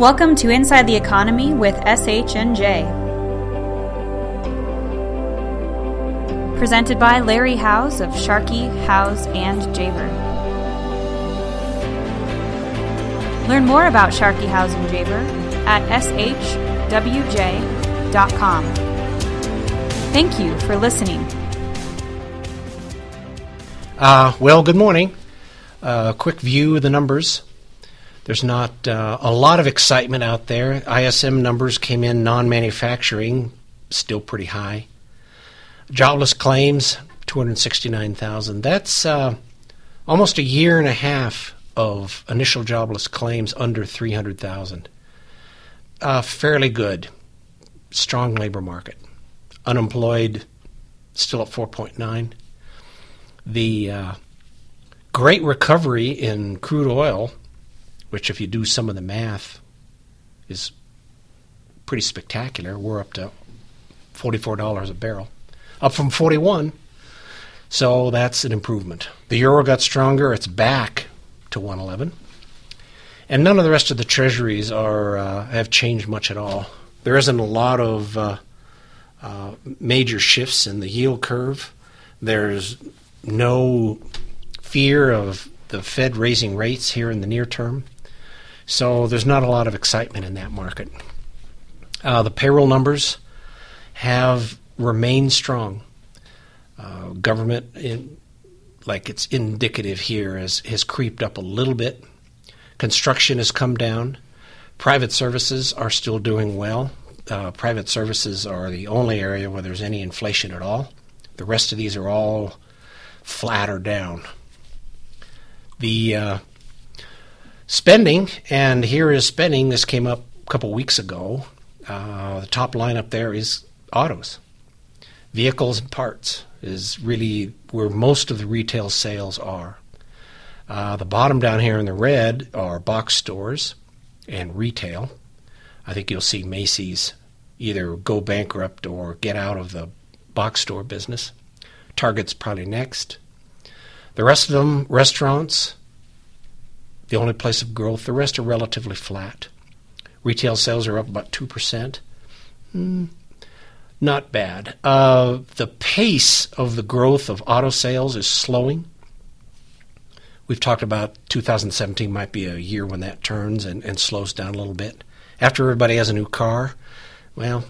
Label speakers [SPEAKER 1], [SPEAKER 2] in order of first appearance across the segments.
[SPEAKER 1] Welcome to Inside the Economy with SH&J. Presented by Larry Howes of Sharkey, Howes, and Javer. Learn more about Sharkey, Howes, and Javer at shwj.com. Thank you for listening.
[SPEAKER 2] Uh, well, good morning. A uh, quick view of the numbers. There's not uh, a lot of excitement out there. ISM numbers came in non manufacturing, still pretty high. Jobless claims, 269,000. That's uh, almost a year and a half of initial jobless claims under 300,000. Uh, fairly good. Strong labor market. Unemployed, still at 4.9 the uh, great recovery in crude oil, which, if you do some of the math, is pretty spectacular. We're up to $44 a barrel, up from 41 so that's an improvement. The euro got stronger. It's back to 111. And none of the rest of the treasuries are uh, have changed much at all. There isn't a lot of uh, uh, major shifts in the yield curve. There's no fear of the Fed raising rates here in the near term. So there's not a lot of excitement in that market. Uh, the payroll numbers have remained strong. Uh, government, in, like it's indicative here, has, has creeped up a little bit. Construction has come down. Private services are still doing well. Uh, private services are the only area where there's any inflation at all. The rest of these are all flat or down. The uh, spending, and here is spending. This came up a couple weeks ago. Uh, the top line up there is autos, vehicles and parts is really where most of the retail sales are. Uh, the bottom down here in the red are box stores and retail. I think you'll see Macy's either go bankrupt or get out of the box store business. Target's probably next. The rest of them, restaurants, the only place of growth. The rest are relatively flat. Retail sales are up about 2%. Mm, not bad. Uh, the pace of the growth of auto sales is slowing. We've talked about 2017 might be a year when that turns and, and slows down a little bit. After everybody has a new car, well,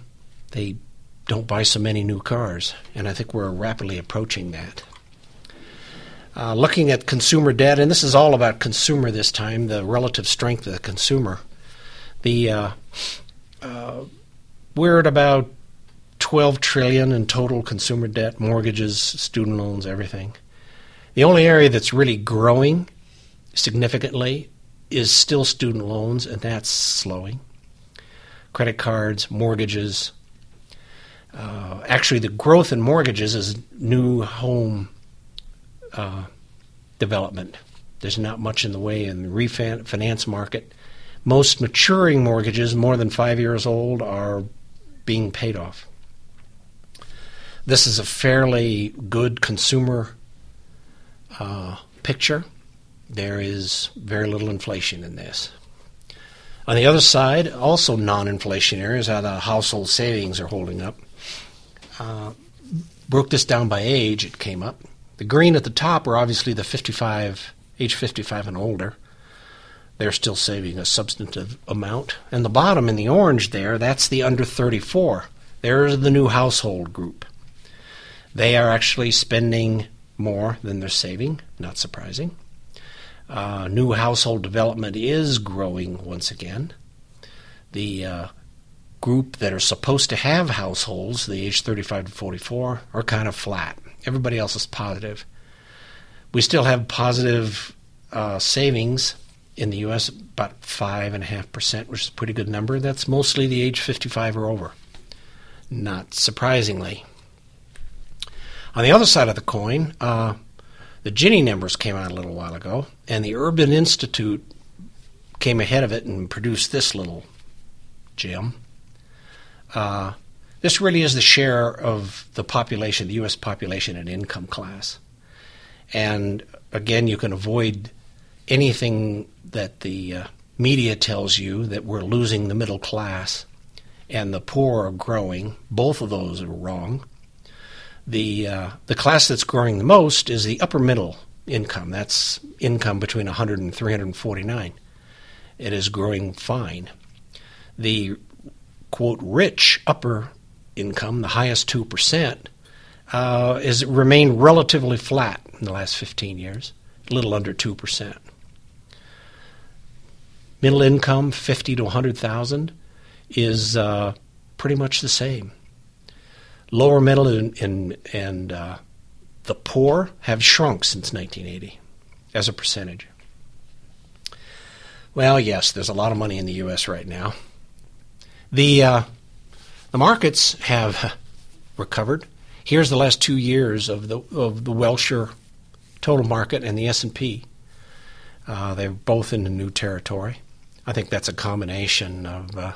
[SPEAKER 2] they don't buy so many new cars, and I think we're rapidly approaching that. Uh, looking at consumer debt, and this is all about consumer this time, the relative strength of the consumer. The uh, uh, we're at about 12 trillion in total consumer debt, mortgages, student loans, everything. The only area that's really growing significantly is still student loans, and that's slowing. Credit cards, mortgages, uh, actually, the growth in mortgages is new home uh, development. There's not much in the way in the refinance market. Most maturing mortgages, more than five years old, are being paid off. This is a fairly good consumer uh, picture. There is very little inflation in this. On the other side, also non inflationary, is how the household savings are holding up. Uh, broke this down by age, it came up. The green at the top are obviously the 55, age 55 and older. They're still saving a substantive amount. And the bottom in the orange there, that's the under 34. They're the new household group. They are actually spending more than they're saving, not surprising. Uh, new household development is growing once again. The uh, group that are supposed to have households, the age 35 to 44, are kind of flat. Everybody else is positive. We still have positive uh, savings in the U.S., about 5.5%, which is a pretty good number. That's mostly the age 55 or over. Not surprisingly. On the other side of the coin, uh, the Gini numbers came out a little while ago, and the Urban Institute came ahead of it and produced this little gem. Uh, this really is the share of the population, the U.S. population, and income class. And again, you can avoid anything that the uh, media tells you that we're losing the middle class and the poor are growing. Both of those are wrong. The uh, the class that's growing the most is the upper middle income. That's income between 100 and 349. It is growing fine. The quote rich upper income, the highest two percent, uh, is remained relatively flat in the last 15 years, a little under two percent. Middle income, 50 to 100,000, is uh, pretty much the same. Lower middle and, and, and uh, the poor have shrunk since 1980 as a percentage. Well, yes, there's a lot of money in the U.S. right now. The uh, the markets have recovered. Here's the last two years of the of the Wilshire total market and the S and P. Uh, they're both in the new territory. I think that's a combination of uh,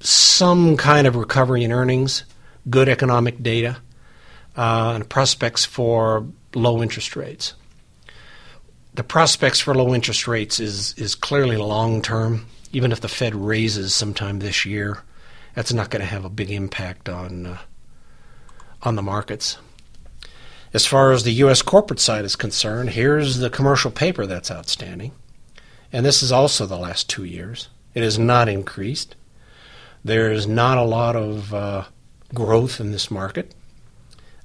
[SPEAKER 2] some kind of recovery in earnings, good economic data, uh, and prospects for low interest rates. The prospects for low interest rates is is clearly long term. Even if the Fed raises sometime this year, that's not going to have a big impact on uh, on the markets. As far as the U.S. corporate side is concerned, here's the commercial paper that's outstanding, and this is also the last two years. It has not increased. There is not a lot of uh, growth in this market.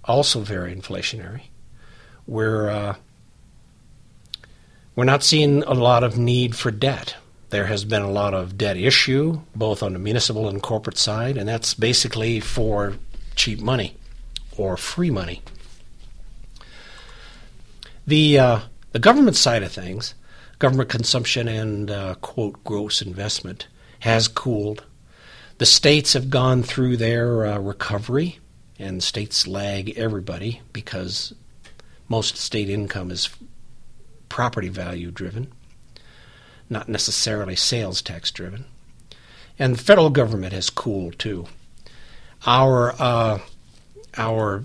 [SPEAKER 2] Also, very inflationary. We're uh, we're not seeing a lot of need for debt. There has been a lot of debt issue, both on the municipal and corporate side, and that's basically for cheap money or free money. The uh, the government side of things, government consumption and uh, quote gross investment has cooled. The states have gone through their uh, recovery, and states lag everybody because most state income is property value driven, not necessarily sales tax driven. And the federal government has cooled too. Our uh, our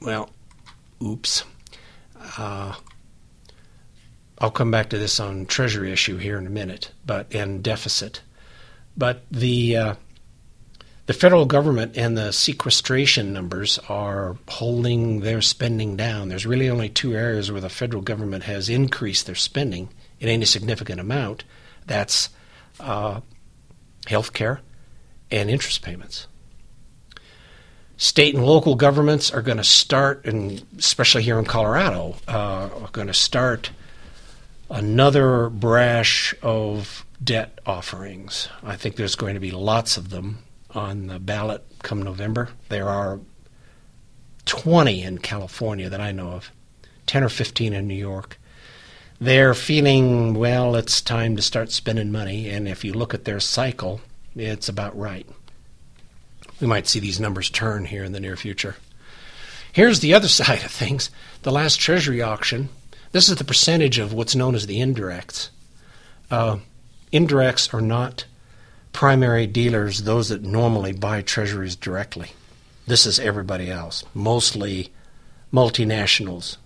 [SPEAKER 2] well, oops. Uh, I'll come back to this on treasury issue here in a minute, but and deficit. But the uh, the federal government and the sequestration numbers are holding their spending down. There's really only two areas where the federal government has increased their spending in any significant amount. That's uh, health care and interest payments. State and local governments are going to start, and especially here in Colorado, uh, are going to start another brash of debt offerings. I think there's going to be lots of them on the ballot come November. There are 20 in California that I know of, 10 or 15 in New York. They're feeling, well, it's time to start spending money, and if you look at their cycle, it's about right. We might see these numbers turn here in the near future. Here's the other side of things the last Treasury auction. This is the percentage of what's known as the indirects. Uh, indirects are not primary dealers, those that normally buy treasuries directly. This is everybody else, mostly multinationals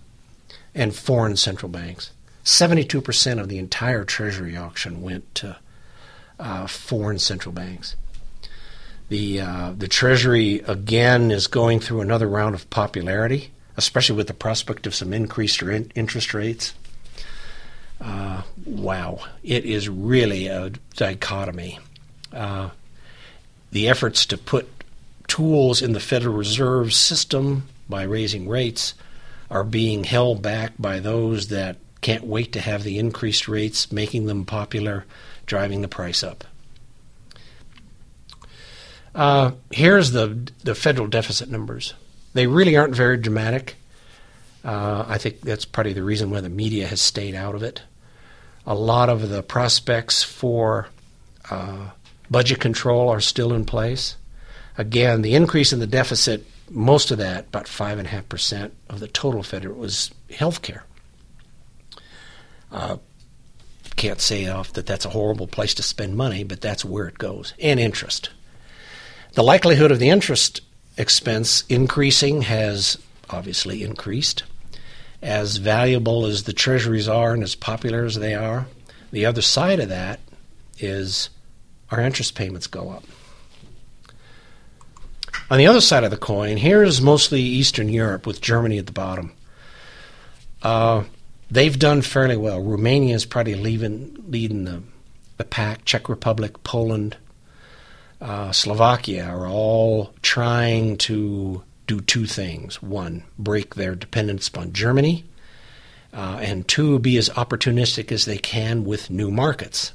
[SPEAKER 2] and foreign central banks. 72% of the entire treasury auction went to uh, foreign central banks. The, uh, the treasury, again, is going through another round of popularity, especially with the prospect of some increased interest rates. Uh, wow, it is really a dichotomy. Uh, the efforts to put tools in the Federal Reserve system by raising rates are being held back by those that can't wait to have the increased rates, making them popular, driving the price up. Uh, here's the the federal deficit numbers. They really aren't very dramatic. Uh, I think that's probably the reason why the media has stayed out of it a lot of the prospects for uh, budget control are still in place. Again, the increase in the deficit, most of that, about 5.5% of the total federal, was health care. Uh, can't say off that that's a horrible place to spend money, but that's where it goes. And interest. The likelihood of the interest expense increasing has obviously increased. as valuable as the treasuries are and as popular as they are, the other side of that is our interest payments go up. On the other side of the coin, here's mostly Eastern Europe with Germany at the bottom. Uh, they've done fairly well. Romania is probably leaving, leading the, the pack. Czech Republic, Poland, uh, Slovakia are all trying to do two things. One, break their dependence upon Germany, uh, and two, be as opportunistic as they can with new markets.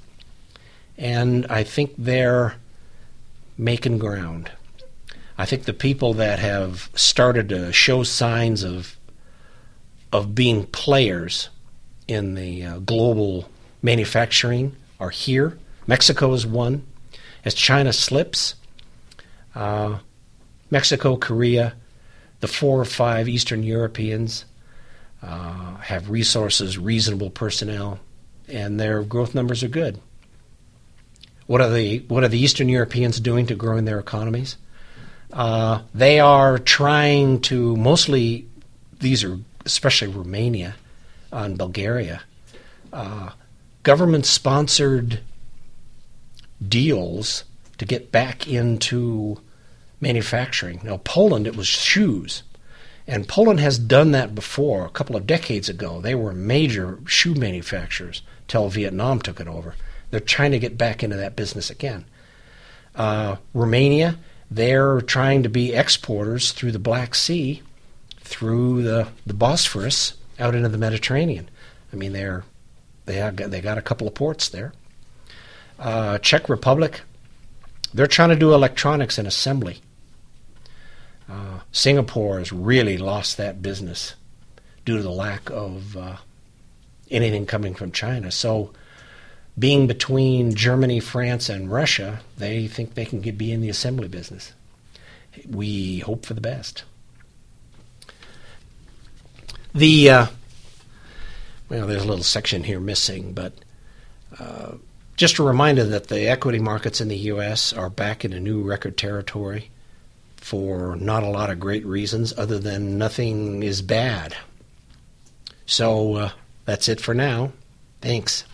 [SPEAKER 2] And I think they're making ground. I think the people that have started to show signs of of being players in the uh, global manufacturing are here. Mexico is one. As China slips, uh, Mexico, Korea, the four or five Eastern Europeans uh, have resources, reasonable personnel, and their growth numbers are good. What are the what are the Eastern Europeans doing to growing their economies? Uh, they are trying to mostly these are especially Romania and Bulgaria, uh, government sponsored deals to get back into manufacturing. Now, Poland, it was shoes. And Poland has done that before. A couple of decades ago, they were major shoe manufacturers till Vietnam took it over. They're trying to get back into that business again. Uh, Romania, they're trying to be exporters through the Black Sea, through the, the Bosphorus, out into the Mediterranean. I mean, they're they have they got a couple of ports there. Uh, Czech Republic, they're trying to do electronics and assembly. Uh, Singapore has really lost that business due to the lack of uh, anything coming from China. So, being between Germany, France, and Russia, they think they can get, be in the assembly business. We hope for the best. The uh, well, there's a little section here missing, but uh, just a reminder that the equity markets in the U.S. are back in a new record territory for not a lot of great reasons other than nothing is bad. So uh, that's it for now. Thanks.